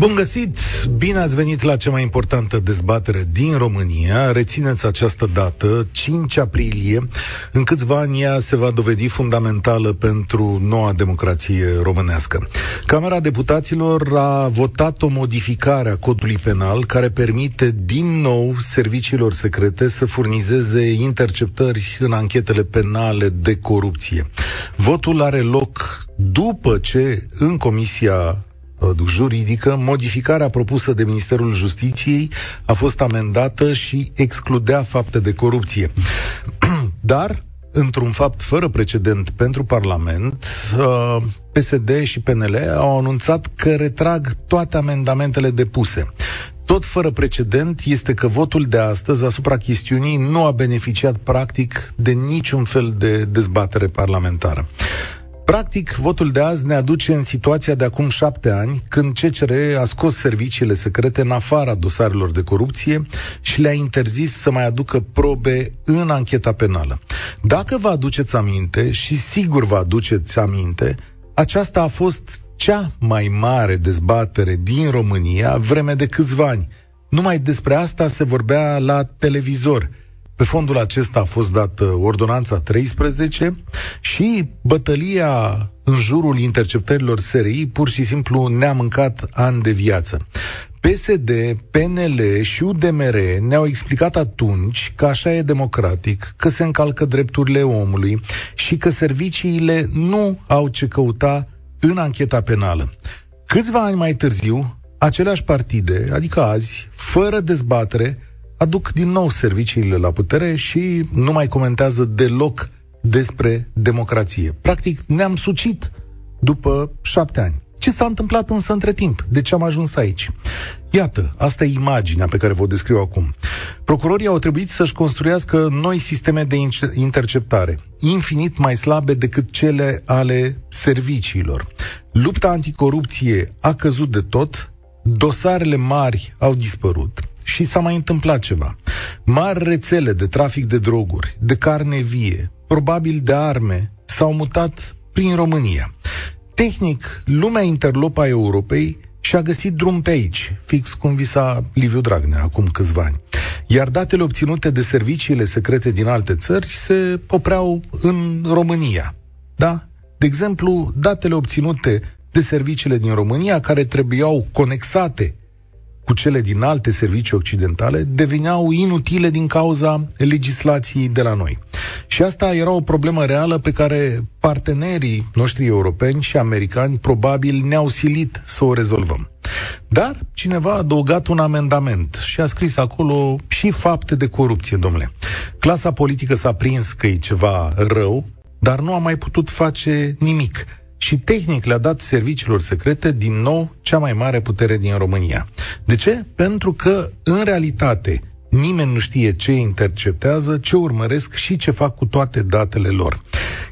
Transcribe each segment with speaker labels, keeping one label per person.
Speaker 1: Bun găsit! Bine ați venit la cea mai importantă dezbatere din România. Rețineți această dată, 5 aprilie. În câțiva ani ea se va dovedi fundamentală pentru noua democrație românească. Camera Deputaților a votat o modificare a codului penal care permite din nou serviciilor secrete să furnizeze interceptări în anchetele penale de corupție. Votul are loc după ce în Comisia Uh, juridică, modificarea propusă de Ministerul Justiției a fost amendată și excludea fapte de corupție. Dar, într-un fapt fără precedent pentru Parlament, uh, PSD și PNL au anunțat că retrag toate amendamentele depuse. Tot fără precedent este că votul de astăzi asupra chestiunii nu a beneficiat practic de niciun fel de dezbatere parlamentară. Practic, votul de azi ne aduce în situația de acum șapte ani, când CCR a scos serviciile secrete în afara dosarelor de corupție și le-a interzis să mai aducă probe în ancheta penală. Dacă vă aduceți aminte, și sigur vă aduceți aminte, aceasta a fost cea mai mare dezbatere din România vreme de câțiva ani. Numai despre asta se vorbea la televizor – pe fondul acesta a fost dată ordonanța 13 și bătălia în jurul interceptărilor SRI pur și simplu ne-a mâncat ani de viață. PSD, PNL și UDMR ne-au explicat atunci că așa e democratic, că se încalcă drepturile omului și că serviciile nu au ce căuta în ancheta penală. Câțiva ani mai târziu, aceleași partide, adică azi, fără dezbatere, aduc din nou serviciile la putere și nu mai comentează deloc despre democrație. Practic, ne-am sucit după șapte ani. Ce s-a întâmplat însă între timp? De ce am ajuns aici? Iată, asta e imaginea pe care vă o descriu acum. Procurorii au trebuit să-și construiască noi sisteme de interceptare, infinit mai slabe decât cele ale serviciilor. Lupta anticorupție a căzut de tot, dosarele mari au dispărut, și s-a mai întâmplat ceva. Mari rețele de trafic de droguri, de carne vie, probabil de arme, s-au mutat prin România. Tehnic, lumea interlopă a Europei și-a găsit drum pe aici, fix cum visa Liviu Dragnea acum câțiva ani. Iar datele obținute de serviciile secrete din alte țări se opreau în România. Da? De exemplu, datele obținute de serviciile din România, care trebuiau conexate cu cele din alte servicii occidentale deveneau inutile din cauza legislației de la noi. Și asta era o problemă reală pe care partenerii noștri europeni și americani probabil ne-au silit să o rezolvăm. Dar cineva a adăugat un amendament și a scris acolo și fapte de corupție, domnule. Clasa politică s-a prins că e ceva rău, dar nu a mai putut face nimic și tehnic le-a dat serviciilor secrete din nou cea mai mare putere din România. De ce? Pentru că, în realitate, nimeni nu știe ce interceptează, ce urmăresc și ce fac cu toate datele lor.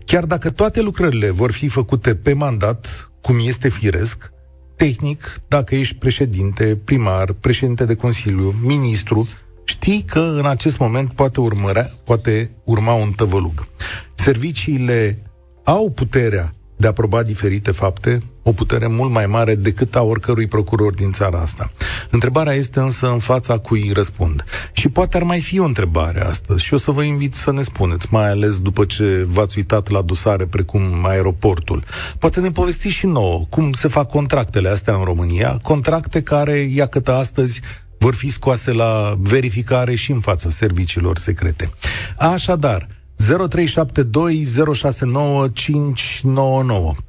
Speaker 1: Chiar dacă toate lucrările vor fi făcute pe mandat, cum este firesc, tehnic, dacă ești președinte, primar, președinte de Consiliu, ministru, știi că în acest moment poate, urmărea, poate urma un tăvălug. Serviciile au puterea de a proba diferite fapte, o putere mult mai mare decât a oricărui procuror din țara asta. Întrebarea este însă în fața cui răspund. Și poate ar mai fi o întrebare astăzi și o să vă invit să ne spuneți, mai ales după ce v-ați uitat la dosare precum aeroportul. Poate ne povestiți și nouă cum se fac contractele astea în România, contracte care, iată astăzi, vor fi scoase la verificare și în fața serviciilor secrete. Așadar, 0372069599.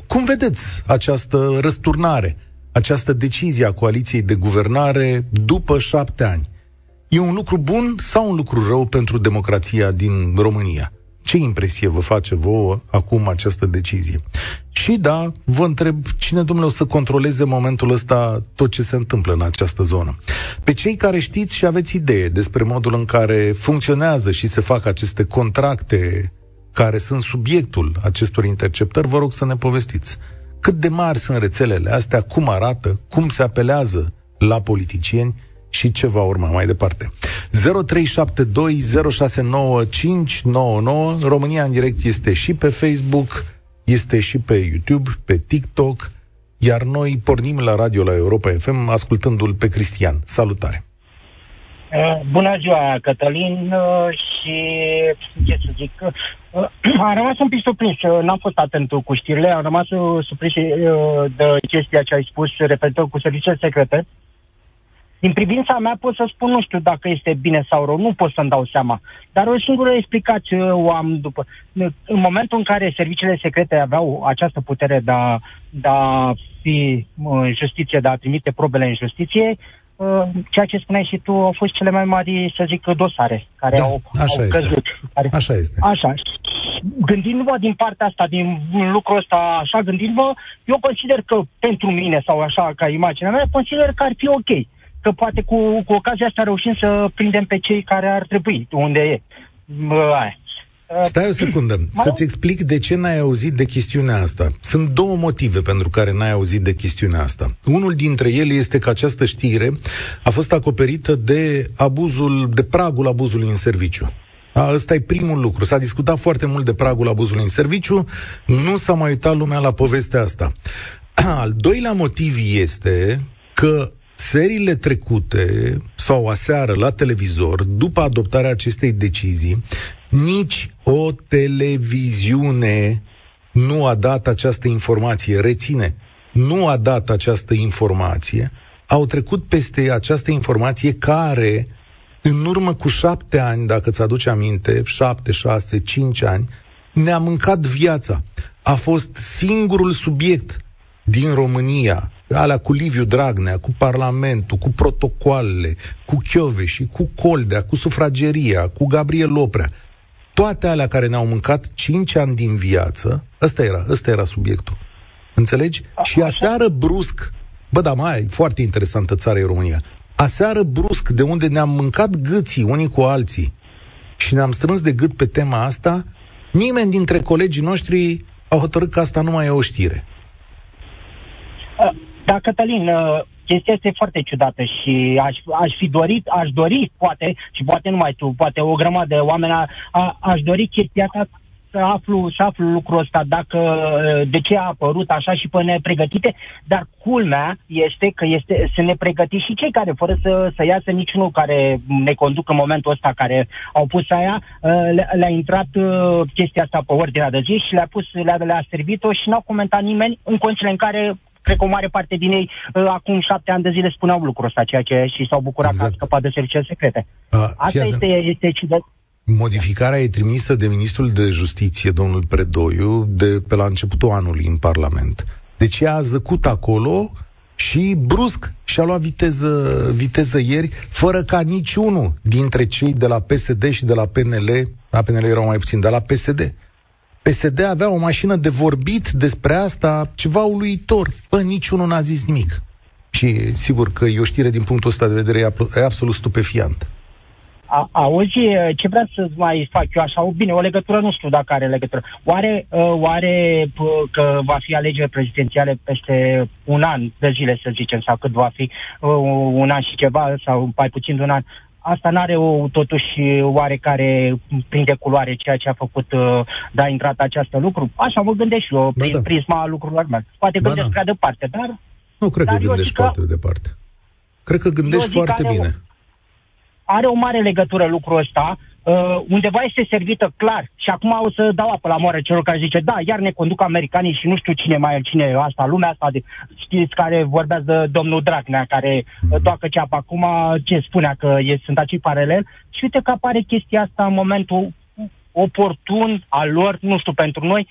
Speaker 1: Cum vedeți această răsturnare, această decizie a coaliției de guvernare după șapte ani? E un lucru bun sau un lucru rău pentru democrația din România? Ce impresie vă face vouă acum această decizie? Și da, vă întreb cine, domnule, o să controleze momentul ăsta tot ce se întâmplă în această zonă. Pe cei care știți și aveți idee despre modul în care funcționează și se fac aceste contracte care sunt subiectul acestor interceptări, vă rog să ne povestiți. Cât de mari sunt rețelele astea, cum arată, cum se apelează la politicieni și ce va urma mai departe. 0372069599. România în direct este și pe Facebook, este și pe YouTube, pe TikTok, iar noi pornim la radio la Europa FM ascultându-l pe Cristian. Salutare!
Speaker 2: Uh, bună ziua, Cătălin, uh, și ce să zic, uh, am rămas un pic surprins, n-am fost atent cu știrile, am rămas surprins de chestia ce ai spus referitor cu serviciile secrete. Din privința mea pot să spun, nu știu dacă este bine sau rău, nu pot să-mi dau seama. Dar o singură explicație o am după. În momentul în care serviciile secrete aveau această putere de a, de a fi în justiție, de a trimite probele în justiție, Uh, ceea ce spuneai și tu, au fost cele mai mari, să zic, dosare care da, au,
Speaker 1: așa
Speaker 2: au căzut.
Speaker 1: Este. Care, așa este.
Speaker 2: Așa. Gândindu-mă din partea asta, din lucrul ăsta, așa gândindu-mă, eu consider că pentru mine, sau așa ca imaginea mea, consider că ar fi ok. Că poate cu, cu ocazia asta reușim să prindem pe cei care ar trebui, unde e. Aia.
Speaker 1: Stai o secundă, să-ți explic de ce n-ai auzit de chestiunea asta. Sunt două motive pentru care n-ai auzit de chestiunea asta. Unul dintre ele este că această știre a fost acoperită de abuzul, de pragul abuzului în serviciu. A, ăsta e primul lucru. S-a discutat foarte mult de pragul abuzului în serviciu, nu s-a mai uitat lumea la povestea asta. Al doilea motiv este că seriile trecute sau aseară la televizor, după adoptarea acestei decizii, nici o televiziune nu a dat această informație, reține, nu a dat această informație, au trecut peste această informație care, în urmă cu șapte ani, dacă ți aduce aminte, șapte, șase, cinci ani, ne-a mâncat viața. A fost singurul subiect din România, alea cu Liviu Dragnea, cu Parlamentul, cu protocoalele, cu și cu Coldea, cu sufrageria, cu Gabriel Oprea toate alea care ne-au mâncat 5 ani din viață, ăsta era, ăsta era subiectul. Înțelegi? A, și aseară brusc, bă, da, mai, foarte interesantă țară e România. Aseară brusc, de unde ne-am mâncat gâții unii cu alții și ne-am strâns de gât pe tema asta, nimeni dintre colegii noștri au hotărât că asta nu mai e o știre.
Speaker 2: Da, Cătălin, chestia este foarte ciudată și aș, aș fi dorit, aș dori, poate, și poate numai tu, poate o grămadă de oameni, a, a, aș dori chestia asta să aflu, să aflu lucrul ăsta, dacă, de ce a apărut așa și pe nepregătite, dar culmea este că este, să ne pregătiți și cei care, fără să, să iasă niciunul care ne conduc în momentul ăsta, care au pus aia, le, le-a intrat chestia asta pe ordinea de zi și le-a pus, le-a, le-a servit-o și n-au comentat nimeni în condițiile în care cred că o mare parte din ei uh, acum șapte ani de zile spuneau lucrul ăsta, ceea ce și s-au bucurat exact. că a exact. scăpat de serviciile secrete. A, Asta este, este ciudat.
Speaker 1: Modificarea e trimisă de ministrul de justiție, domnul Predoiu, de pe la începutul anului în Parlament. Deci ea a zăcut acolo și brusc și-a luat viteză, viteză ieri, fără ca niciunul dintre cei de la PSD și de la PNL, la PNL erau mai puțin, de la PSD, PSD avea o mașină de vorbit despre asta, ceva uluitor. Bă, niciunul n-a zis nimic. Și sigur că e o știre din punctul ăsta de vedere e absolut stupefiant.
Speaker 2: A, auzi, ce vreau să mai fac eu așa? Bine, o legătură nu știu dacă are legătură. Oare, oare că va fi alegeri prezidențiale peste un an de zile, să zicem, sau cât va fi un an și ceva, sau mai puțin de un an, asta nu are o, totuși oarecare prinde culoare ceea ce a făcut uh, de a intrat această lucru. Așa mă gândesc și eu, prin da. prisma lucrurilor mele. Poate gândesc da. prea departe, dar...
Speaker 1: Nu cred
Speaker 2: dar
Speaker 1: că gândești foarte că, departe. Cred că gândești foarte bine. O,
Speaker 2: are o mare legătură lucrul ăsta uh, undeva este servită clar și acum o să dau apă la moare celor care zice, da, iar ne conduc americanii și nu știu cine mai e cine e asta, lumea asta, de, știți, care vorbează de domnul Dragnea, care mm. toacă ceapă acum, ce spunea că e, sunt acei paralel și uite că apare chestia asta în momentul oportun al lor, nu știu, pentru noi,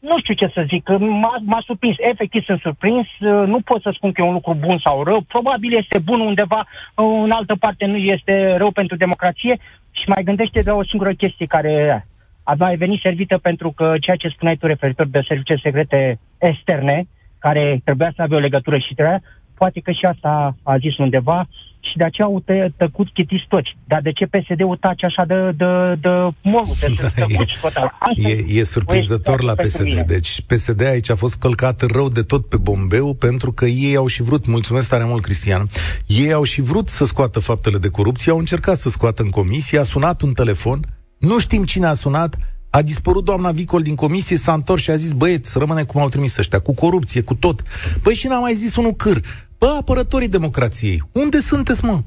Speaker 2: nu știu ce să zic, m-a, m-a surprins, efectiv sunt surprins, nu pot să spun că e un lucru bun sau rău, probabil este bun undeva, în altă parte nu este rău pentru democrație. Și mai gândește de o singură chestie care a mai venit servită pentru că ceea ce spuneai tu referitor de servicii secrete externe, care trebuia să aibă o legătură și trebuia, poate că și asta a zis undeva, și de aceea au tă, tăcut chitiți toți. Dar de ce PSD-ul tace așa de, de, de molul, de da,
Speaker 1: e, e, e surprinzător la PSD. Deci PSD aici a fost călcat rău de tot pe bombeu pentru că ei au și vrut, mulțumesc tare mult Cristian, ei au și vrut să scoată faptele de corupție, au încercat să scoată în comisie, a sunat un telefon, nu știm cine a sunat, a dispărut doamna Vicol din comisie, s-a întors și a zis, băieți, rămâne cum au trimis ăștia, cu corupție, cu tot. Păi și n-a mai zis unul câr. Bă, apărătorii democrației, unde sunteți, mă?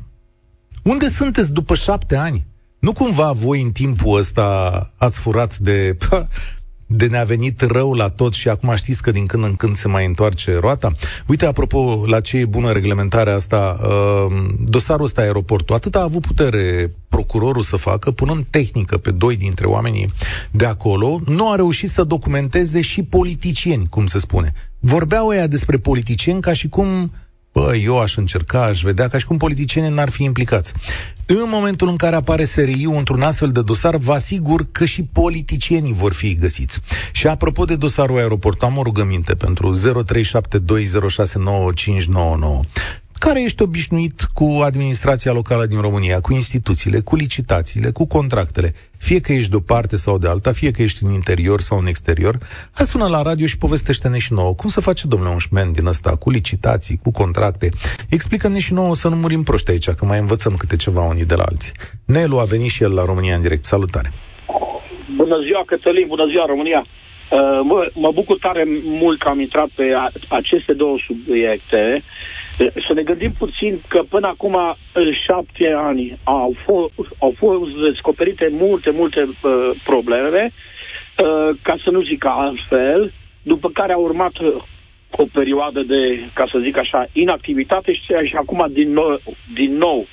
Speaker 1: Unde sunteți după șapte ani? Nu cumva voi în timpul ăsta ați furat de... de ne-a venit rău la tot și acum știți că din când în când se mai întoarce roata? Uite, apropo, la ce e bună reglementarea asta, uh, dosarul ăsta aeroportul, atât a avut putere procurorul să facă, punând tehnică pe doi dintre oamenii de acolo, nu a reușit să documenteze și politicieni, cum se spune. Vorbeau ea despre politicieni ca și cum bă, eu aș încerca, aș vedea, ca și cum politicienii n-ar fi implicați. În momentul în care apare SRI într-un astfel de dosar, vă asigur că și politicienii vor fi găsiți. Și apropo de dosarul aeroport, am o rugăminte pentru 0372069599 care ești obișnuit cu administrația locală din România, cu instituțiile, cu licitațiile, cu contractele, fie că ești de o parte sau de alta, fie că ești în interior sau în exterior, hai sună la radio și povestește-ne și nouă. Cum să face, domnule, un șmen din ăsta, cu licitații, cu contracte? Explică-ne și nouă să nu murim proști aici, că mai învățăm câte ceva unii de la alții. Nelu a venit și el la România în direct. Salutare!
Speaker 3: Bună ziua, Cătălin! Bună ziua, România! Uh, mă, mă bucur tare mult că am intrat pe a, aceste două subiecte să ne gândim puțin că până acum, în șapte ani, au, f- au fost descoperite multe, multe uh, probleme, uh, ca să nu zic altfel, după care a urmat uh, o perioadă de, ca să zic așa, inactivitate și, și acum din nou, din nou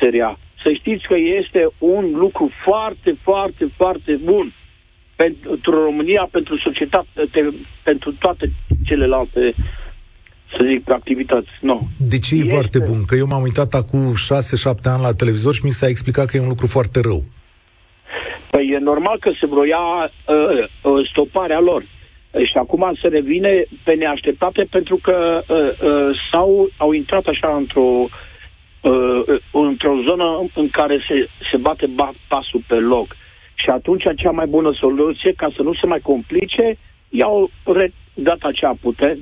Speaker 3: seria. Să știți că este un lucru foarte, foarte, foarte bun pentru România, pentru societate, pentru toate celelalte să zic, activități. Nu.
Speaker 1: De ce e este... foarte bun? Că eu m-am uitat acum 6-7 ani la televizor și mi s-a explicat că e un lucru foarte rău.
Speaker 3: Păi e normal că se vroia uh, uh, stoparea lor. Și acum se revine pe neașteptate pentru că uh, uh, sau au intrat așa într-o uh, într-o zonă în care se, se bate ba, pasul pe loc. Și atunci cea mai bună soluție, ca să nu se mai complice, i-au dat acea putere,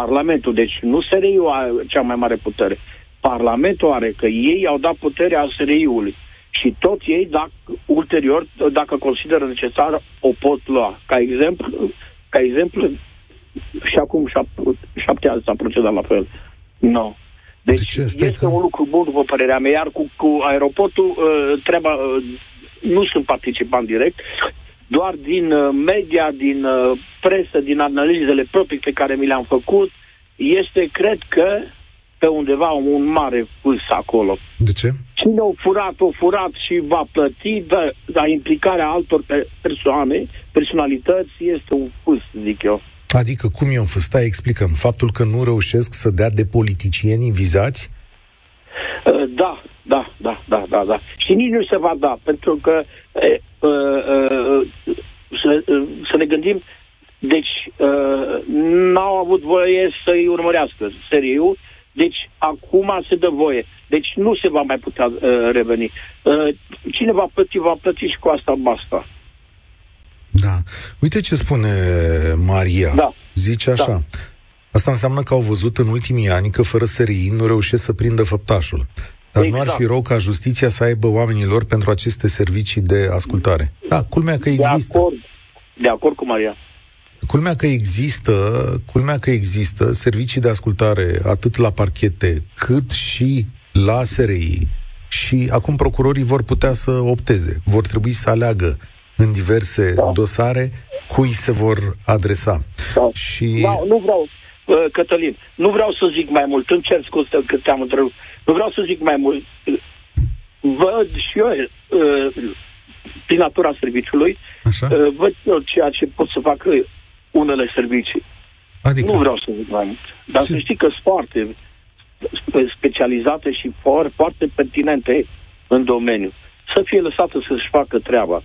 Speaker 3: Parlamentul, deci nu SRI-ul are cea mai mare putere. Parlamentul are, că ei au dat puterea SRI-ului. Și tot ei, dacă, ulterior, dacă consideră necesar, o pot lua. Ca exemplu, ca exemplu și acum șapte, șapte ani s-a procedat la fel. Nu. No. Deci, deci este că... un lucru bun, după părerea mea, iar cu, cu aeroportul, uh, treaba, uh, nu sunt participant direct, doar din uh, media, din uh, presă, din analizele proprii pe care mi le-am făcut, este, cred că, pe undeva un mare pus acolo.
Speaker 1: De ce?
Speaker 3: Cine a furat, a furat și va plăti, dar, dar implicarea altor persoane, personalități, este un pus, zic eu.
Speaker 1: Adică cum e un fus? Stai, explicăm. Faptul că nu reușesc să dea de politicieni vizați?
Speaker 3: Uh, da, da, da, da, da, da. Și nici nu se va da, pentru că e, uh, uh, să, uh, să ne gândim, deci uh, n-au avut voie să-i urmărească seriul, deci acum se dă voie. Deci nu se va mai putea uh, reveni. Uh, cine va plăti, va plăti și cu asta basta.
Speaker 1: Da. Uite ce spune Maria. Da. Zice așa. Da. Asta înseamnă că au văzut în ultimii ani că fără serii nu reușesc să prindă făptașul. Dar exact. nu ar fi rău ca justiția să aibă oamenilor pentru aceste servicii de ascultare. Da, culmea că există.
Speaker 3: De acord, de acord cu Maria.
Speaker 1: Culmea că există, culmea că există servicii de ascultare atât la parchete cât și la SRI și acum procurorii vor putea să opteze, vor trebui să aleagă în diverse da. dosare cui se vor adresa.
Speaker 3: Da. Și... Da, nu vreau, uh, Cătălin, nu vreau să zic mai mult, îmi cer scuze că te-am întrerupt. Nu vreau să zic mai mult. Văd și eu, uh, prin natura serviciului, Așa? Uh, văd eu ceea ce pot să fac unele servicii. Adică? Nu vreau să zic mai mult. Dar ce? să știi că sunt foarte specializate și foarte, foarte pertinente în domeniu. Să fie lăsată să-și facă treaba.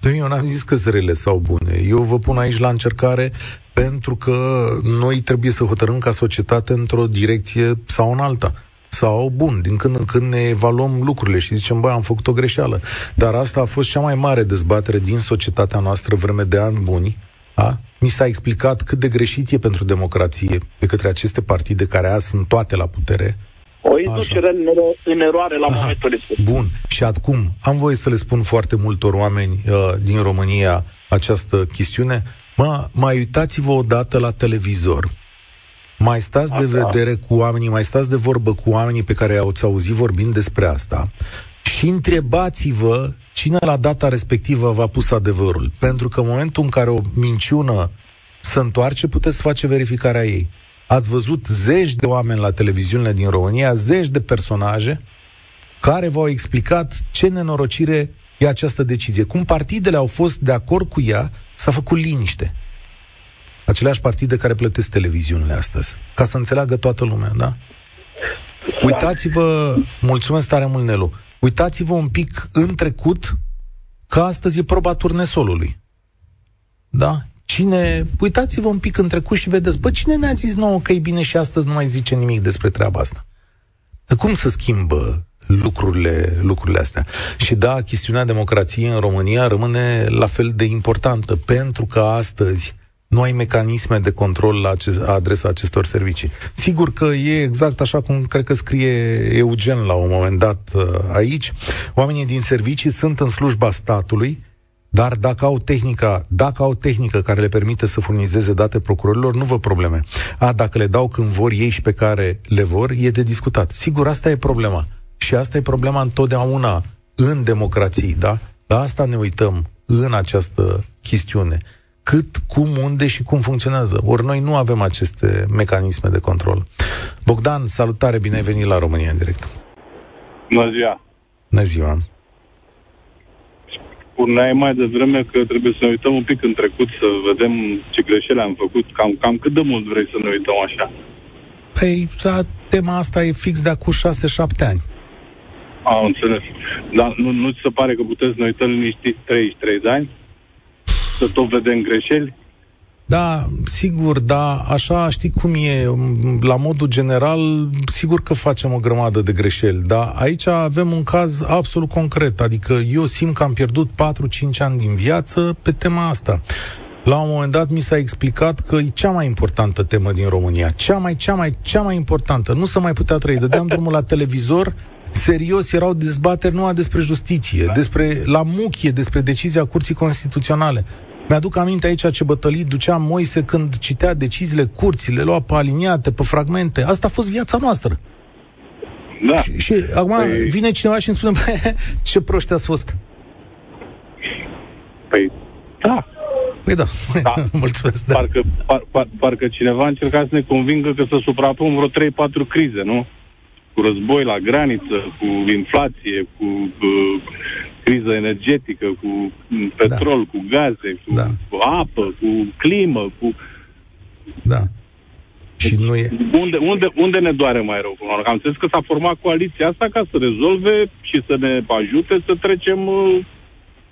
Speaker 1: Dar eu n-am zis că sunt rele sau bune. Eu vă pun aici la încercare pentru că noi trebuie să hotărâm ca societate într-o direcție sau în alta. Sau, bun, din când în când ne evaluăm lucrurile și zicem, băi, am făcut o greșeală. Dar asta a fost cea mai mare dezbatere din societatea noastră vreme de ani buni. A? Mi s-a explicat cât de greșit e pentru democrație de către aceste partide care azi sunt toate la putere.
Speaker 3: O inducere în, ero- în eroare la Aha. momentul respectiv.
Speaker 1: Bun. Și acum, am voie să le spun foarte multor oameni uh, din România această chestiune. Mă, mai uitați-vă odată la televizor mai stați asta. de vedere cu oamenii, mai stați de vorbă cu oamenii pe care au auzit vorbind despre asta și întrebați-vă cine la data respectivă v-a pus adevărul. Pentru că în momentul în care o minciună se întoarce, puteți face verificarea ei. Ați văzut zeci de oameni la televiziunile din România, zeci de personaje care v-au explicat ce nenorocire e această decizie. Cum partidele au fost de acord cu ea, s-a făcut liniște aceleași partide care plătesc televiziunile astăzi. Ca să înțeleagă toată lumea, da? Uitați-vă, mulțumesc tare mult, Nelu, uitați-vă un pic în trecut că astăzi e proba turnesolului. Da? Cine, uitați-vă un pic în trecut și vedeți, bă, cine ne-a zis nouă că e bine și astăzi nu mai zice nimic despre treaba asta? De cum să schimbă lucrurile, lucrurile astea. Și da, chestiunea democrației în România rămâne la fel de importantă, pentru că astăzi nu ai mecanisme de control la acest, adresa acestor servicii. Sigur că e exact așa cum cred că scrie Eugen la un moment dat uh, aici. Oamenii din servicii sunt în slujba statului, dar dacă au tehnica, dacă au tehnică care le permite să furnizeze date procurorilor, nu vă probleme. A, dacă le dau când vor ei și pe care le vor, e de discutat. Sigur, asta e problema. Și asta e problema întotdeauna în democrații, da? La asta ne uităm în această chestiune cât, cum, unde și cum funcționează. Ori noi nu avem aceste mecanisme de control. Bogdan, salutare, bine ai venit la România în direct.
Speaker 4: Bună ziua!
Speaker 1: Bună ziua!
Speaker 4: Spuneai mai devreme că trebuie să ne uităm un pic în trecut, să vedem ce greșeli am făcut. Cam, cam cât de mult vrei să ne uităm așa?
Speaker 1: Păi, da, tema asta e fix de acum 6-7 ani.
Speaker 4: Am înțeles. Dar nu, nu ți se pare că puteți să ne uităm niște 33 de ani? Să tot vedem greșeli?
Speaker 1: Da, sigur, da, așa știi cum e, la modul general, sigur că facem o grămadă de greșeli, dar aici avem un caz absolut concret, adică eu simt că am pierdut 4-5 ani din viață pe tema asta. La un moment dat mi s-a explicat că e cea mai importantă temă din România, cea mai, cea mai, cea mai importantă, nu să mai putea trăi. Dădeam drumul la televizor, serios erau dezbateri numai despre justiție, despre la muchie, despre decizia Curții Constituționale. Mi-aduc aminte aici ce bătălii ducea Moise când citea deciziile curții, le lua pe aliniate, pe fragmente. Asta a fost viața noastră.
Speaker 4: Da.
Speaker 1: Și, și acum păi... vine cineva și îmi spune, ce proști ați fost.
Speaker 4: Păi, da.
Speaker 1: Păi da, da. mulțumesc. Da.
Speaker 4: Parcă, par, par, parcă cineva a încercat să ne convingă că să suprapun vreo 3-4 crize, nu? Cu război la graniță, cu inflație, cu uh, criză energetică, cu petrol, da. cu gaze, cu, da. cu apă, cu climă, cu...
Speaker 1: Da. Și nu e...
Speaker 4: Unde, unde, unde ne doare mai rău? Am înțeles că s-a format coaliția asta ca să rezolve și să ne ajute să trecem uh,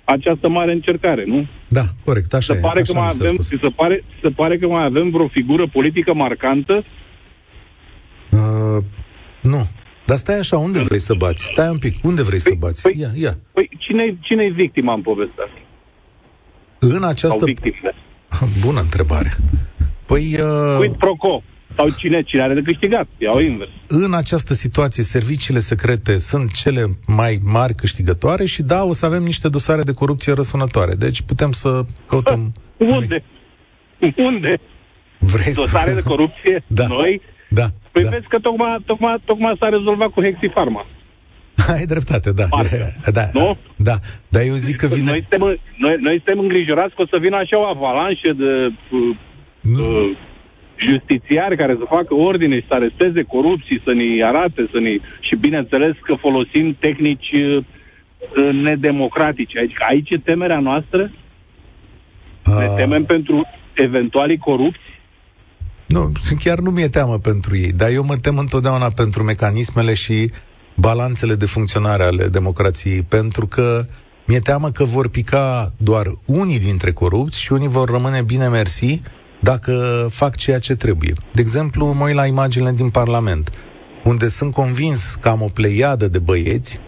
Speaker 4: această mare încercare, nu?
Speaker 1: Da, corect, așa
Speaker 4: se
Speaker 1: e.
Speaker 4: Pare
Speaker 1: așa
Speaker 4: că mai avem, se, pare, se pare că mai avem vreo figură politică marcantă?
Speaker 1: Uh, nu. Dar stai așa, unde vrei să bați? Stai un pic, unde vrei păi, să bați?
Speaker 4: Păi,
Speaker 1: ia, ia.
Speaker 4: Păi cine, cine e victima în povestea asta?
Speaker 1: În această... Sau Bună întrebare. Păi... Uh...
Speaker 4: Quid pro quo. Sau cine, cine are de câștigat? Iau invers.
Speaker 1: În această situație, serviciile secrete sunt cele mai mari câștigătoare și da, o să avem niște dosare de corupție răsunătoare. Deci putem să căutăm...
Speaker 4: Unde? Unde?
Speaker 1: Vrei
Speaker 4: dosare
Speaker 1: să...
Speaker 4: de corupție?
Speaker 1: Da.
Speaker 4: Noi?
Speaker 1: Da.
Speaker 4: Păi
Speaker 1: da.
Speaker 4: vezi că tocmai, tocmai, tocmai s-a rezolvat cu Hexifarma.
Speaker 1: Ai dreptate, da.
Speaker 4: Parcă.
Speaker 1: Da,
Speaker 4: nu?
Speaker 1: da. Dar eu zic că vine...
Speaker 4: Noi suntem, noi, noi suntem îngrijorați că o să vină așa o avalanșă de uh, uh, justițiari care să facă ordine și să aresteze corupții, să ne arate, să ne... Și bineînțeles că folosim tehnici uh, nedemocratice. Aici, aici e temerea noastră? Uh... Ne temem pentru eventualii corupți?
Speaker 1: Nu, chiar nu mi-e teamă pentru ei, dar eu mă tem întotdeauna pentru mecanismele și balanțele de funcționare ale democrației, pentru că mi-e teamă că vor pica doar unii dintre corupți și unii vor rămâne bine mersi dacă fac ceea ce trebuie. De exemplu, mă uit la imaginile din Parlament, unde sunt convins că am o pleiadă de băieți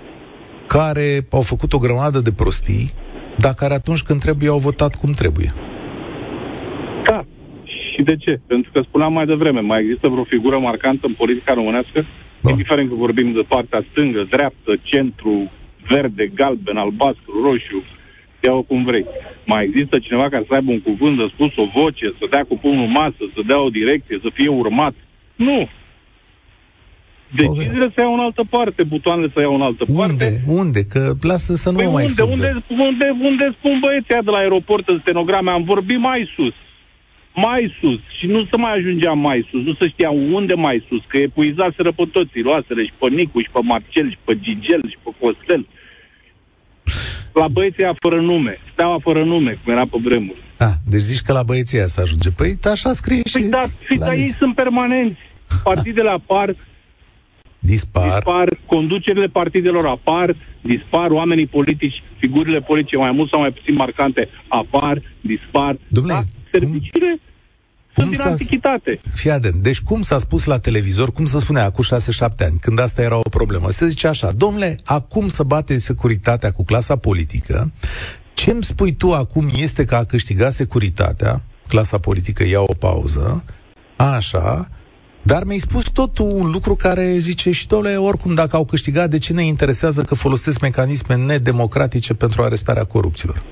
Speaker 1: care au făcut o grămadă de prostii, dar care atunci când trebuie au votat cum trebuie.
Speaker 4: Da. Și de ce? Pentru că spuneam mai devreme, mai există vreo figură marcantă în politica românească? Da. Indiferent că vorbim de partea stângă, dreaptă, centru, verde, galben, albastru, roșu, ia-o cum vrei. Mai există cineva care să aibă un cuvânt de spus, o voce, să dea cu pumnul masă, să dea o direcție, să fie urmat? Nu. Deciziile okay. să iau în altă parte, butoanele să iau în altă
Speaker 1: unde?
Speaker 4: parte.
Speaker 1: Unde? Că lasă să nu păi mai
Speaker 4: unde, unde, unde, unde spun băieții de la aeroport în stenograme, am vorbit mai sus. Mai sus. Și nu să mai ajungeam mai sus. Nu să știam unde mai sus. Că epuizaseră pe toți. Luaseră și pe Nicu, și pe Marcel, și pe Gigel, și pe Costel. La băieții fără nume. Steaua fără nume, cum era pe vremuri.
Speaker 1: Ah, deci zici că la băieții să ajunge. Păi așa scrie păi și...
Speaker 4: Da, fiți ei sunt permanenți. Partidele apar,
Speaker 1: Dispar.
Speaker 4: Dispar, conducerile partidelor apar, dispar oamenii politici, figurile politice mai mult sau mai puțin marcante apar, dispar.
Speaker 1: Dom'le, da?
Speaker 4: Serviciile cum sunt din antichitate.
Speaker 1: Fii atent. Deci cum s-a spus la televizor, cum se spunea acum 6-7 ani, când asta era o problemă, se zice așa, domnule, acum să bate securitatea cu clasa politică, ce îmi spui tu acum este că a câștigat securitatea, clasa politică ia o pauză, așa, dar mi-ai spus tot un lucru care zice și, domnule, oricum, dacă au câștigat, de ce ne interesează că folosesc mecanisme nedemocratice pentru arestarea corupților?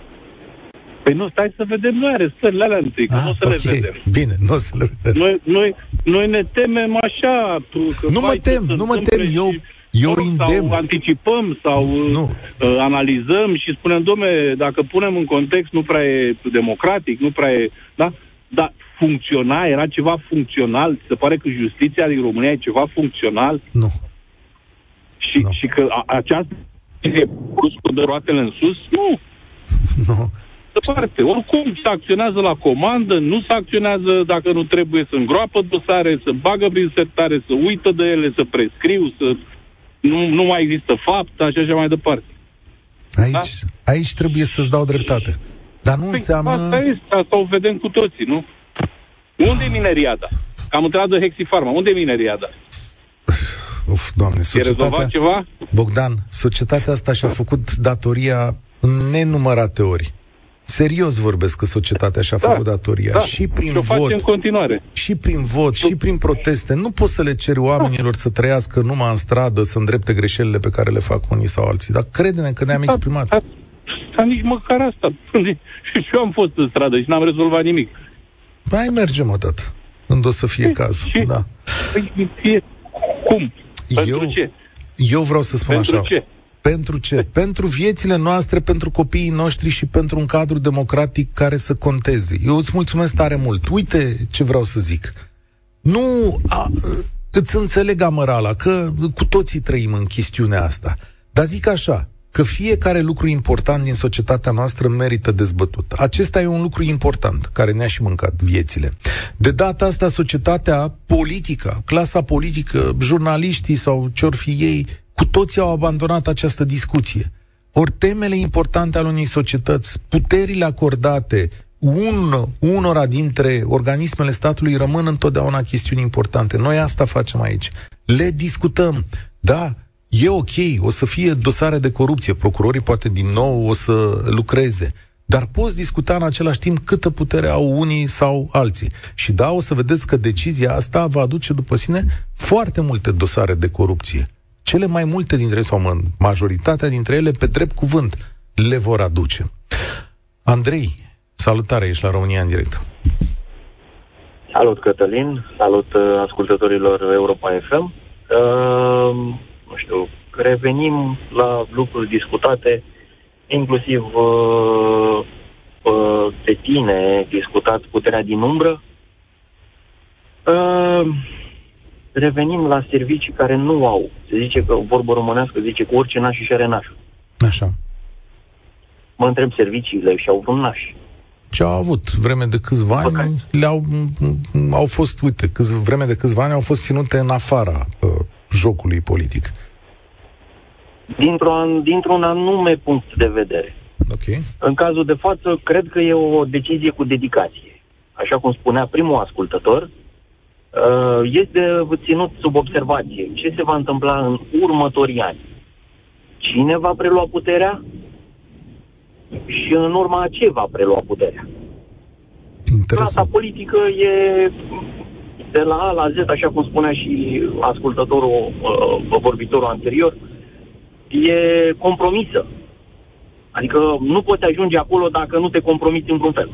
Speaker 4: Păi nu, stai să vedem noi arestările alea întâi, că ah, nu o să okay. le vedem.
Speaker 1: Bine, nu o să le vedem.
Speaker 4: Noi, noi, noi ne temem așa.
Speaker 1: Că nu mă tem, nu mă tem, eu... Eu
Speaker 4: îndemn. Sau anticipăm sau nu. Uh, analizăm și spunem, domne, dacă punem în context, nu prea e democratic, nu prea e... Da? Dar funcționa, era ceva funcțional? Se pare că justiția din România e ceva funcțional?
Speaker 1: Nu.
Speaker 4: Și, nu. și că a, această e pus cu roatele în sus? Nu.
Speaker 1: Nu.
Speaker 4: Parte. Oricum se acționează la comandă, nu se acționează dacă nu trebuie să îngroapă dosare, să bagă prin sertare, să uită de ele, să prescriu, să nu, nu mai există fapt, așa și mai departe.
Speaker 1: Aici, da? aici trebuie să-ți dau dreptate. Dar nu păi, înseamnă...
Speaker 4: Asta este, asta o vedem cu toții, nu? Unde e mineriada? Am întrebat de Hexifarma. Unde e mineriada?
Speaker 1: Uf, doamne,
Speaker 4: societatea... E ceva?
Speaker 1: Bogdan, societatea asta și-a făcut datoria în nenumărate ori. Serios vorbesc că societatea și-a da, făcut datoria.
Speaker 4: Da,
Speaker 1: și prin
Speaker 4: și
Speaker 1: vot.
Speaker 4: în continuare.
Speaker 1: Și prin vot, și prin proteste. Nu poți să le ceri oamenilor da. să trăiască numai în stradă, să îndrepte greșelile pe care le fac unii sau alții. Dar crede-ne că ne-am da, exprimat. Da,
Speaker 4: da, nici măcar asta. Și eu am fost în stradă și n-am rezolvat nimic.
Speaker 1: Hai mergem odată, când o să fie cazul.
Speaker 4: Și,
Speaker 1: da.
Speaker 4: Fie, cum? Pentru
Speaker 1: eu,
Speaker 4: ce?
Speaker 1: Eu vreau să spun
Speaker 4: pentru
Speaker 1: așa.
Speaker 4: Ce?
Speaker 1: Pentru ce? Pentru viețile noastre, pentru copiii noștri și pentru un cadru democratic care să conteze. Eu îți mulțumesc tare mult. Uite ce vreau să zic. Nu a, îți înțeleg amărala, că cu toții trăim în chestiunea asta. Dar zic așa, că fiecare lucru important din societatea noastră merită dezbătut. Acesta e un lucru important, care ne-a și mâncat viețile. De data asta, societatea politică, clasa politică, jurnaliștii sau ce fi ei, cu toții au abandonat această discuție. Ori temele importante ale unei societăți, puterile acordate un, unora dintre organismele statului rămân întotdeauna chestiuni importante. Noi asta facem aici. Le discutăm. Da, E ok, o să fie dosare de corupție, procurorii poate din nou o să lucreze, dar poți discuta în același timp câtă putere au unii sau alții. Și da, o să vedeți că decizia asta va aduce după sine foarte multe dosare de corupție. Cele mai multe dintre ele, sau majoritatea dintre ele, pe drept cuvânt, le vor aduce. Andrei, salutare, ești la România în direct.
Speaker 5: Salut, Cătălin, salut uh, ascultătorilor Europa FM. Uh, nu știu, revenim la lucruri discutate, inclusiv uh, uh, de tine, discutat puterea din umbră. Uh, revenim la servicii care nu au. Se zice că, vorbă românească, zice că orice naș și are nașul.
Speaker 1: Așa.
Speaker 5: Mă întreb, serviciile și au un naș.
Speaker 1: Ce au avut vreme de câțiva ani, le-au au fost, uite, câz, vreme de câțiva ani au fost ținute în afara uh, jocului politic
Speaker 5: dintr-un, dintr-un anume punct de vedere.
Speaker 1: Okay.
Speaker 5: În cazul de față, cred că e o decizie cu dedicație. așa cum spunea primul ascultător, uh, este ținut sub observație. Ce se va întâmpla în următorii ani? Cine va prelua puterea? Și în urma a ce va prelua puterea? Clasa politică e de la A la Z, așa cum spunea și ascultătorul, uh, vorbitorul anterior, e compromisă. Adică nu poți ajunge acolo dacă nu te compromiți într-un fel.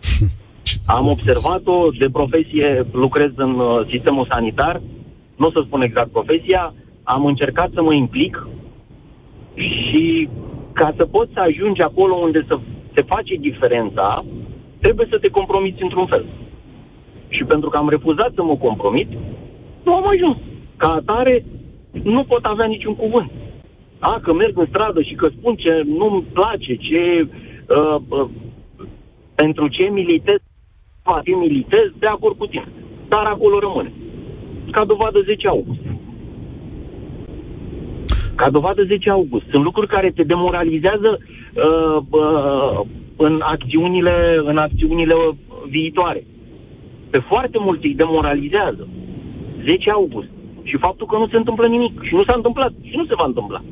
Speaker 5: Am observat-o, de profesie lucrez în uh, sistemul sanitar, nu o să spun exact profesia, am încercat să mă implic și ca să poți să ajungi acolo unde să se face diferența, trebuie să te compromiți într-un fel. Și pentru că am refuzat să mă compromit, nu am ajuns. Ca atare, nu pot avea niciun cuvânt. A, că merg în stradă și că spun ce nu-mi place, ce, uh, uh, pentru ce militez, va fi militez, de acord cu tine. Dar acolo rămâne. Ca dovadă 10 august. Ca dovadă 10 august. Sunt lucruri care te demoralizează uh, uh, în acțiunile, în acțiunile viitoare. Pe foarte multe îi demoralizează. 10 august. Și faptul că nu se întâmplă nimic. Și nu s-a întâmplat. Și nu se va întâmpla.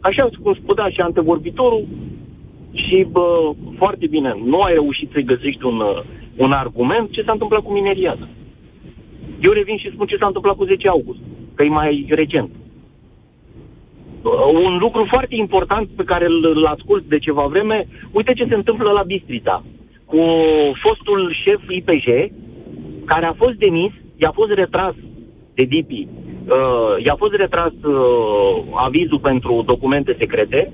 Speaker 5: Așa cum spunea și antevorbitorul, și bă, foarte bine, nu ai reușit să-i găsești un, un argument ce s-a întâmplat cu mineriază. Eu revin și spun ce s-a întâmplat cu 10 august, că e mai recent. Un lucru foarte important pe care îl, îl ascult de ceva vreme, uite ce se întâmplă la Bistrița, cu fostul șef IPJ, care a fost demis, i-a fost retras de DP uh, i-a fost retras uh, avizul pentru documente secrete,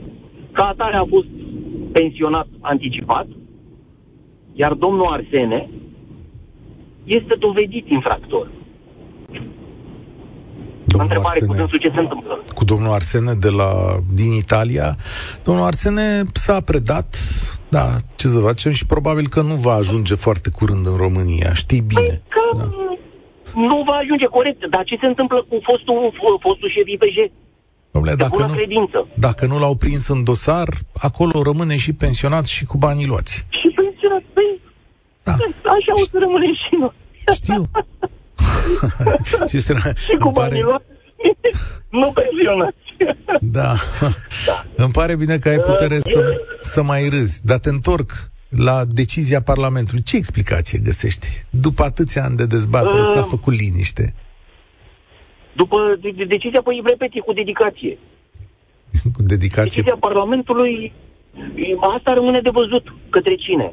Speaker 5: ca atare a fost pensionat anticipat, iar domnul Arsene este dovedit infractor. Domnul Întrebare Arsene, cu dânsul ce se întâmplă.
Speaker 1: Cu domnul Arsene de la, din Italia. Domnul Arsene s-a predat, da, ce să facem, și probabil că nu va ajunge foarte curând în România, știi bine. Păi
Speaker 5: că
Speaker 1: da
Speaker 5: nu va ajunge corect. Dar ce se întâmplă cu fostul, fostul șef IPJ?
Speaker 1: Dom'le, dacă nu, credință. dacă nu l-au prins în dosar, acolo rămâne și pensionat și cu banii luați.
Speaker 5: Și pensionat, păi, da. așa o să rămânem și noi.
Speaker 1: Știu.
Speaker 5: și, și cu banii pare... luați, nu pensionați.
Speaker 1: Da. da. Îmi pare bine că ai putere uh, să, să mai râzi, dar te întorc la decizia Parlamentului. Ce explicație găsești? După atâția ani de dezbatere uh, s-a făcut liniște.
Speaker 5: După de, de, decizia, păi repet, cu dedicație.
Speaker 1: cu dedicație?
Speaker 5: Decizia Parlamentului, asta rămâne de văzut. Către cine?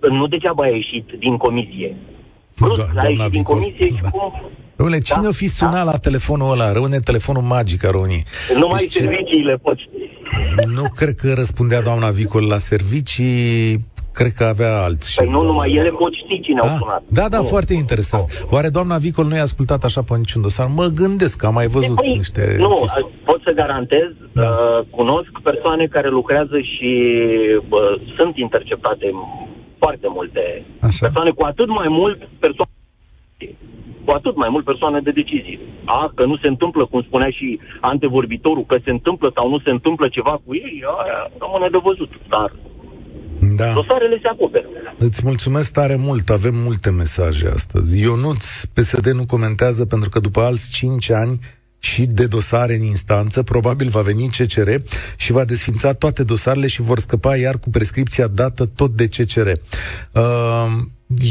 Speaker 5: Nu degeaba a ieșit din comisie. Plus, Do- a ieșit din comisie da. și cum...
Speaker 1: Dom'le, cine da? o fi sunat da? la telefonul ăla? Rămâne telefonul magic a României.
Speaker 5: Numai deci, serviciile pot
Speaker 1: Nu cred că răspundea doamna Vicol la servicii, Cred că avea alți.
Speaker 5: Păi nu numai ele pot ști cine
Speaker 1: a,
Speaker 5: au sunat.
Speaker 1: Da, da, nu. foarte interesant. Oare doamna Vicol nu i-a ascultat așa pe niciun dosar? Mă gândesc că am mai văzut păi, niște
Speaker 5: Nu, chestii. pot să garantez, da. uh, cunosc persoane care lucrează și uh, sunt interceptate foarte multe așa. persoane, cu atât mai mult persoane cu atât mai mult persoane de decizie. A, că nu se întâmplă, cum spunea și antevorbitorul, că se întâmplă sau nu se întâmplă ceva cu ei, aia rămâne de văzut. Dar
Speaker 1: da.
Speaker 5: Dosarele se acoperă.
Speaker 1: Îți mulțumesc tare mult, avem multe mesaje astăzi. Ionuț, PSD nu comentează pentru că după alți 5 ani și de dosare în instanță, probabil va veni CCR și va desfința toate dosarele și vor scăpa iar cu prescripția dată tot de CCR. Uh,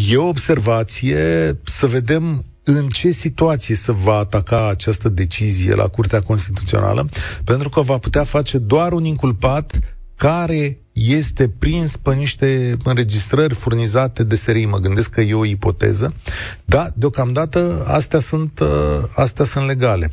Speaker 1: e o observație să vedem în ce situație se va ataca această decizie la Curtea Constituțională, pentru că va putea face doar un inculpat care este prins pe niște înregistrări furnizate de serii. Mă gândesc că e o ipoteză. Da, deocamdată astea sunt, uh, astea sunt legale.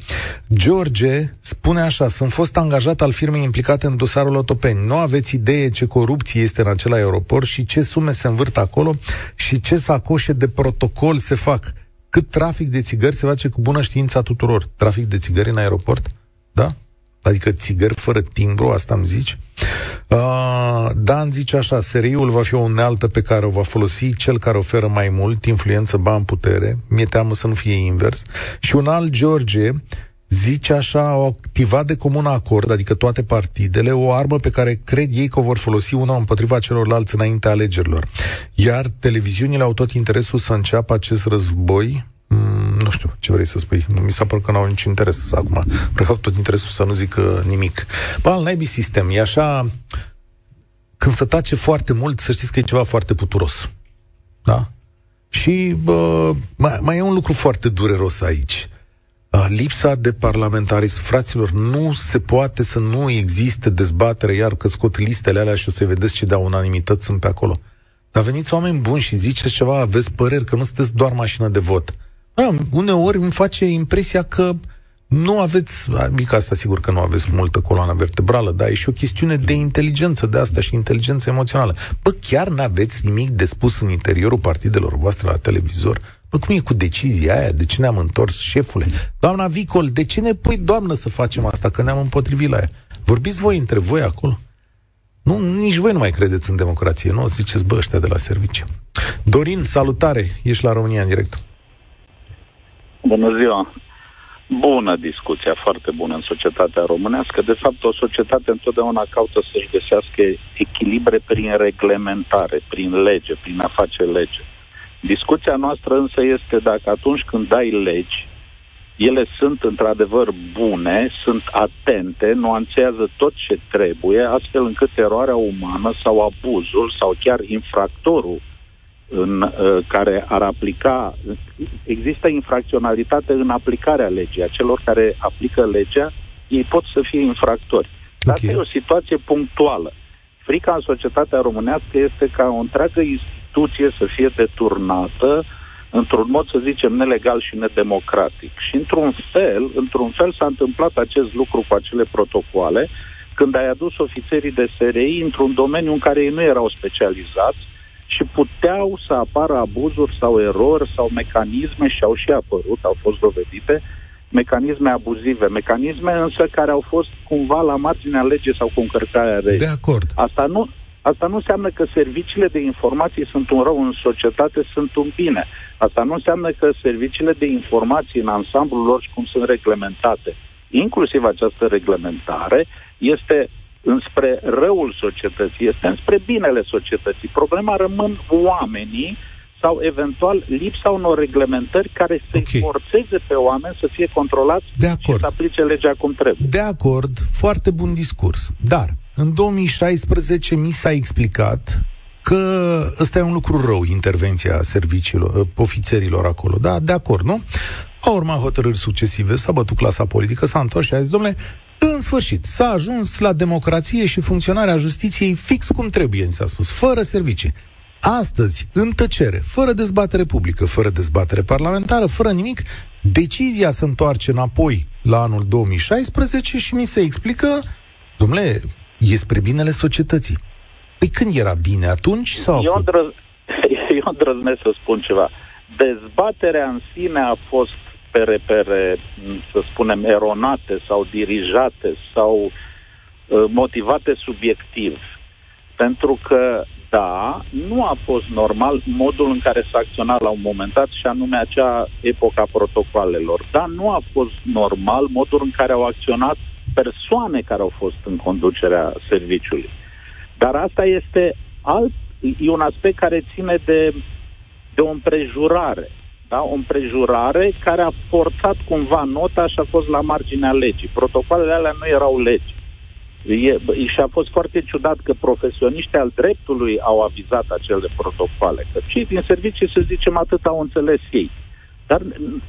Speaker 1: George spune așa, sunt fost angajat al firmei implicate în dosarul Otopeni. Nu aveți idee ce corupție este în acel aeroport și ce sume se învârt acolo și ce sacoșe de protocol se fac. Cât trafic de țigări se face cu bună știința tuturor. Trafic de țigări în aeroport? Da? Adică țigări fără timbru, asta îmi zici? Uh, Dan zice așa, SRI-ul va fi o unealtă pe care o va folosi cel care oferă mai mult, influență, bani, putere. Mi-e teamă să nu fie invers. Și un alt, George, zice așa, au activat de comun acord, adică toate partidele, o armă pe care cred ei că o vor folosi una împotriva celorlalți înaintea alegerilor. Iar televiziunile au tot interesul să înceapă acest război Mm, nu știu ce vrei să spui. Nu mi s-a părut că n-au niciun interes acum. Prefapt tot interesul să nu zic uh, nimic. Bă, al naibii sistem. E așa... Când se tace foarte mult, să știți că e ceva foarte puturos. Da? Și bă, mai, mai e un lucru foarte dureros aici. Lipsa de parlamentarism. Fraților, nu se poate să nu existe dezbatere, iar că scot listele alea și o să vedeți ce de unanimități sunt pe acolo. Dar veniți oameni buni și ziceți ceva, aveți păreri, că nu sunteți doar mașină de vot. Da, uneori îmi face impresia că nu aveți, adică asta sigur că nu aveți multă coloană vertebrală, dar e și o chestiune de inteligență de asta și inteligență emoțională. Bă, chiar n-aveți nimic de spus în interiorul partidelor voastre la televizor? Bă, cum e cu decizia aia? De ce ne-am întors, șefule? Doamna Vicol, de ce ne pui, doamnă, să facem asta, că ne-am împotrivit la ea? Vorbiți voi între voi acolo? Nu, nici voi nu mai credeți în democrație, nu? Ziceți, bă, ăștia de la serviciu. Dorin, salutare, ești la România în direct.
Speaker 6: Bună ziua! Bună discuția, foarte bună în societatea românească. De fapt, o societate întotdeauna caută să-și găsească echilibre prin reglementare, prin lege, prin a face lege. Discuția noastră însă este dacă atunci când dai legi, ele sunt într-adevăr bune, sunt atente, nuanțează tot ce trebuie, astfel încât eroarea umană sau abuzul sau chiar infractorul în uh, care ar aplica, există infracționalitate în aplicarea legii. A celor care aplică legea, ei pot să fie infractori. Dar okay. asta e o situație punctuală. Frica în societatea românească este ca o întreagă instituție să fie deturnată într-un mod, să zicem, nelegal și nedemocratic. Și într-un fel, într-un fel s-a întâmplat acest lucru cu acele protocoale, când ai adus ofițerii de SRI într-un domeniu în care ei nu erau specializați, și puteau să apară abuzuri sau erori sau mecanisme și au și apărut, au fost dovedite, mecanisme abuzive, mecanisme însă care au fost cumva la marginea legii sau cu încărcarea
Speaker 1: legii. De acord.
Speaker 6: Asta nu, Asta nu înseamnă că serviciile de informații sunt un rău în societate, sunt un bine. Asta nu înseamnă că serviciile de informații în ansamblul lor și cum sunt reglementate, inclusiv această reglementare, este înspre răul societății, este înspre binele societății. Problema rămân oamenii sau eventual lipsa unor reglementări care să-i okay. forțeze pe oameni să fie controlați
Speaker 1: de acord.
Speaker 6: și să aplice legea cum trebuie.
Speaker 1: De acord, foarte bun discurs. Dar, în 2016 mi s-a explicat că ăsta e un lucru rău, intervenția serviciilor, ofițerilor acolo. Da, de acord, nu? Au urmat hotărâri succesive, s-a bătut clasa politică, s-a întors și a zis, domnule, în sfârșit, s-a ajuns la democrație și funcționarea justiției fix cum trebuie, ni s-a spus, fără servicii. Astăzi, în tăcere, fără dezbatere publică, fără dezbatere parlamentară, fără nimic, decizia se întoarce înapoi la anul 2016 și mi se explică, domnule, e spre binele societății. Păi când era bine, atunci sau
Speaker 6: eu, îndrăz... eu îndrăznesc să spun ceva. Dezbaterea în sine a fost pe repere, să spunem, eronate sau dirijate sau uh, motivate subiectiv. Pentru că, da, nu a fost normal modul în care s-a acționat la un moment dat și anume acea epoca protocoalelor. Da, nu a fost normal modul în care au acționat persoane care au fost în conducerea serviciului. Dar asta este alt, e un aspect care ține de, de o împrejurare da? o împrejurare care a forțat cumva nota și a fost la marginea legii. Protocoalele alea nu erau legi. E, și a fost foarte ciudat că profesioniștii al dreptului au avizat acele protocoale. Că cei din servicii, să zicem, atât au înțeles ei. Dar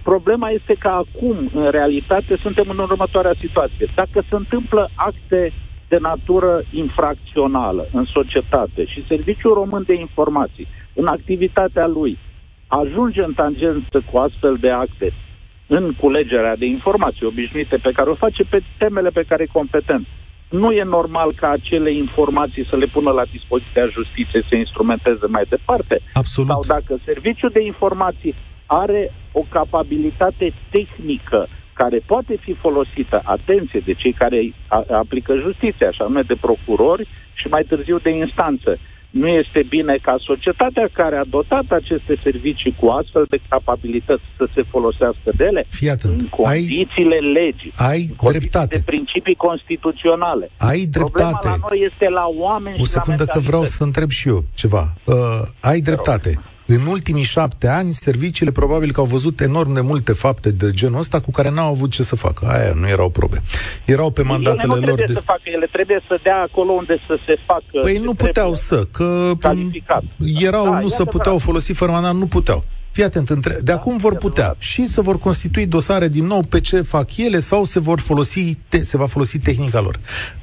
Speaker 6: problema este că acum, în realitate, suntem în următoarea situație. Dacă se întâmplă acte de natură infracțională în societate și Serviciul Român de Informații, în activitatea lui, ajunge în tangență cu astfel de acte în culegerea de informații obișnuite pe care o face pe temele pe care e competent. Nu e normal ca acele informații să le pună la dispoziția justiției să instrumenteze mai departe.
Speaker 1: Absolut.
Speaker 6: Sau dacă serviciul de informații are o capabilitate tehnică care poate fi folosită, atenție, de cei care aplică justiția, așa nume de procurori și mai târziu de instanță, nu este bine ca societatea care a dotat aceste servicii cu astfel de capabilități să se folosească de ele
Speaker 1: Fii atent.
Speaker 6: în condițiile
Speaker 1: ai,
Speaker 6: legii,
Speaker 1: ai
Speaker 6: în condiții
Speaker 1: dreptate.
Speaker 6: de principii constituționale.
Speaker 1: Ai dreptate.
Speaker 6: Problema la noi este la oameni
Speaker 1: O
Speaker 6: și la
Speaker 1: secundă că vreau să întreb și eu ceva. Uh, ai dreptate. În ultimii șapte ani, serviciile probabil că au văzut enorm de multe fapte de genul ăsta cu care n-au avut ce să facă. Aia nu erau probe. Erau pe mandatele
Speaker 6: ele nu
Speaker 1: lor
Speaker 6: trebuie
Speaker 1: de...
Speaker 6: să facă, ele trebuie să dea acolo unde să se facă.
Speaker 1: Păi
Speaker 6: ce
Speaker 1: nu
Speaker 6: trebuie.
Speaker 1: puteau să, că
Speaker 6: Calificat.
Speaker 1: erau,
Speaker 6: Da,
Speaker 1: nu
Speaker 6: e
Speaker 1: se puteau
Speaker 6: adevărat.
Speaker 1: folosi fără mandat, nu puteau. Fii atent, între... de acum vor
Speaker 6: e
Speaker 1: putea
Speaker 6: adevărat.
Speaker 1: și să vor constitui dosare din nou pe ce fac ele sau se vor folosi, te... se va folosi tehnica lor.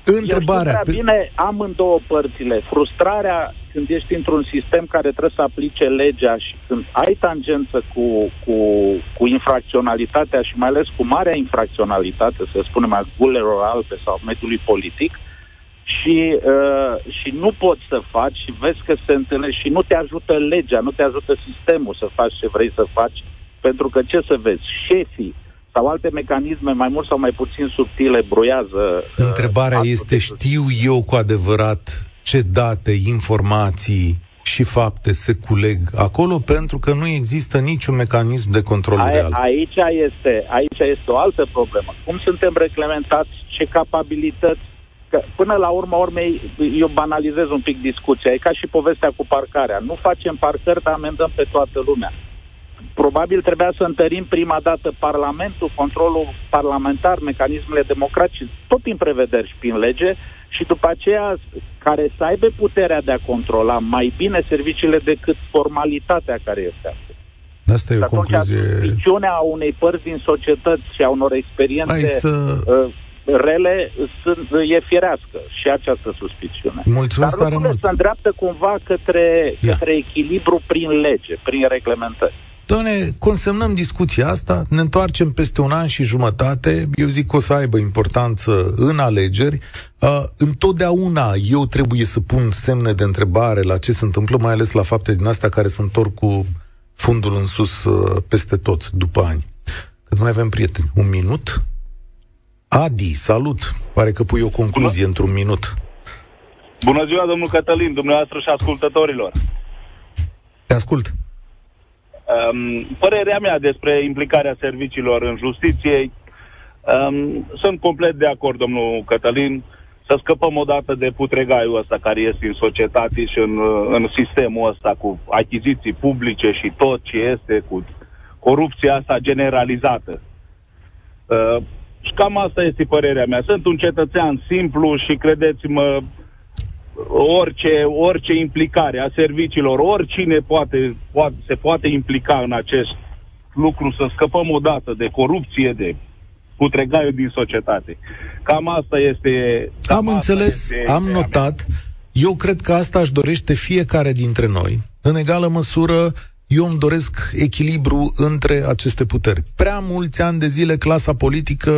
Speaker 1: Întrebarea...
Speaker 6: Eu știu prea bine amândouă părțile. Frustrarea când ești într-un sistem care trebuie să aplice legea și când ai tangență cu, cu, cu infracționalitatea și mai ales cu marea infracționalitate, să spunem, a gulelor albe sau mediului politic, și, uh, și nu poți să faci și vezi că se întâlnește și nu te ajută legea, nu te ajută sistemul să faci ce vrei să faci, pentru că ce să vezi, șefii sau alte mecanisme mai mult sau mai puțin subtile broiază. uh,
Speaker 1: Întrebarea
Speaker 6: actul
Speaker 1: este,
Speaker 6: de-
Speaker 1: știu eu cu adevărat ce date, informații și fapte se culeg acolo, pentru că nu există niciun mecanism de control
Speaker 6: A,
Speaker 1: real.
Speaker 6: aici, este, aici este o altă problemă. Cum suntem reglementați, ce capabilități, că până la urma urmei, eu banalizez un pic discuția, e ca și povestea cu parcarea. Nu facem parcări, dar amendăm pe toată lumea. Probabil trebuia să întărim prima dată Parlamentul, controlul parlamentar, mecanismele democratice, tot prin prevederi și prin lege, și după aceea care să aibă puterea de a controla mai bine serviciile decât formalitatea care este astăzi.
Speaker 1: Asta e
Speaker 6: Și
Speaker 1: o
Speaker 6: atunci
Speaker 1: concluzie...
Speaker 6: suspiciunea unei părți din societăți și a unor experiențe
Speaker 1: Hai să...
Speaker 6: uh, rele sunt, e firească și această suspiciune.
Speaker 1: Mulțumesc
Speaker 6: Dar
Speaker 1: tare
Speaker 6: lucrurile
Speaker 1: mult.
Speaker 6: se îndreaptă cumva către,
Speaker 1: Ia.
Speaker 6: către echilibru prin lege, prin reglementări.
Speaker 1: Doamne, consemnăm discuția asta, ne întoarcem peste un an și jumătate, eu zic că o să aibă importanță în alegeri. Uh, întotdeauna eu trebuie să pun semne de întrebare la ce se întâmplă, mai ales la fapte din astea care se întorc cu fundul în sus uh, peste tot, după ani. Cât mai avem prieteni? Un minut? Adi, salut! Pare că pui o concluzie într-un minut.
Speaker 4: Bună ziua, domnul Cătălin, dumneavoastră și ascultătorilor.
Speaker 1: Te ascult.
Speaker 4: Um, părerea mea despre implicarea serviciilor în justiție, um, sunt complet de acord, domnul Cătălin, să scăpăm odată de putregaiul ăsta care este în societate și în, în sistemul ăsta cu achiziții publice și tot ce este cu corupția asta generalizată. Uh, și cam asta este părerea mea. Sunt un cetățean simplu și credeți-mă, orice, orice implicare a serviciilor, oricine poate, poate, se poate implica în acest lucru, să scăpăm odată de corupție, de putregaiul din societate. Cam asta este... Cam
Speaker 1: Am
Speaker 4: asta
Speaker 1: înțeles,
Speaker 4: este
Speaker 1: am
Speaker 4: ideea
Speaker 1: notat. Eu cred că asta își dorește fiecare dintre noi. În egală măsură, eu îmi doresc echilibru între aceste puteri. Prea mulți ani de zile clasa politică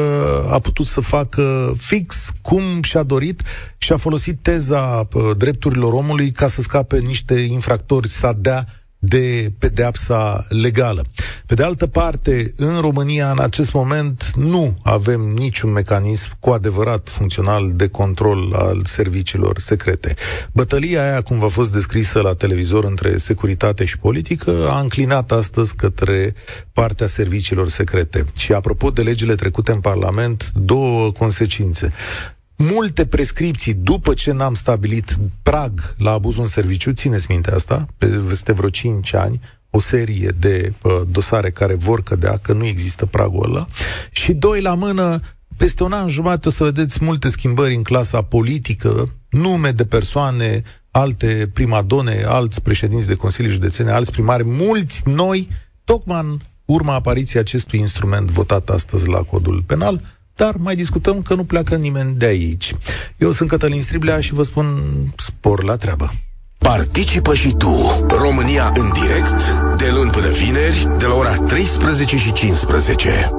Speaker 1: a putut să facă fix cum și-a dorit și a folosit teza uh, drepturilor omului ca să scape niște infractori, să dea de pedeapsa legală. Pe de altă parte, în România, în acest moment, nu avem niciun mecanism cu adevărat funcțional de control al serviciilor secrete. Bătălia aia, cum v-a fost descrisă la televizor între securitate și politică, a înclinat astăzi către partea serviciilor secrete. Și apropo de legile trecute în Parlament, două consecințe multe prescripții după ce n-am stabilit prag la abuzul în serviciu, țineți minte asta, peste vreo 5 ani, o serie de uh, dosare care vor cădea, că nu există pragul ăla, și doi la mână, peste un an jumate o să vedeți multe schimbări în clasa politică, nume de persoane, alte primadone, alți președinți de consilii județene, alți primari, mulți noi, tocmai în urma apariției acestui instrument votat astăzi la codul penal, dar mai discutăm că nu pleacă nimeni de aici. Eu sunt Cătălin Striblea și vă spun spor la treabă.
Speaker 7: Participă și tu, România în direct, de luni până vineri, de la ora 13 și 15.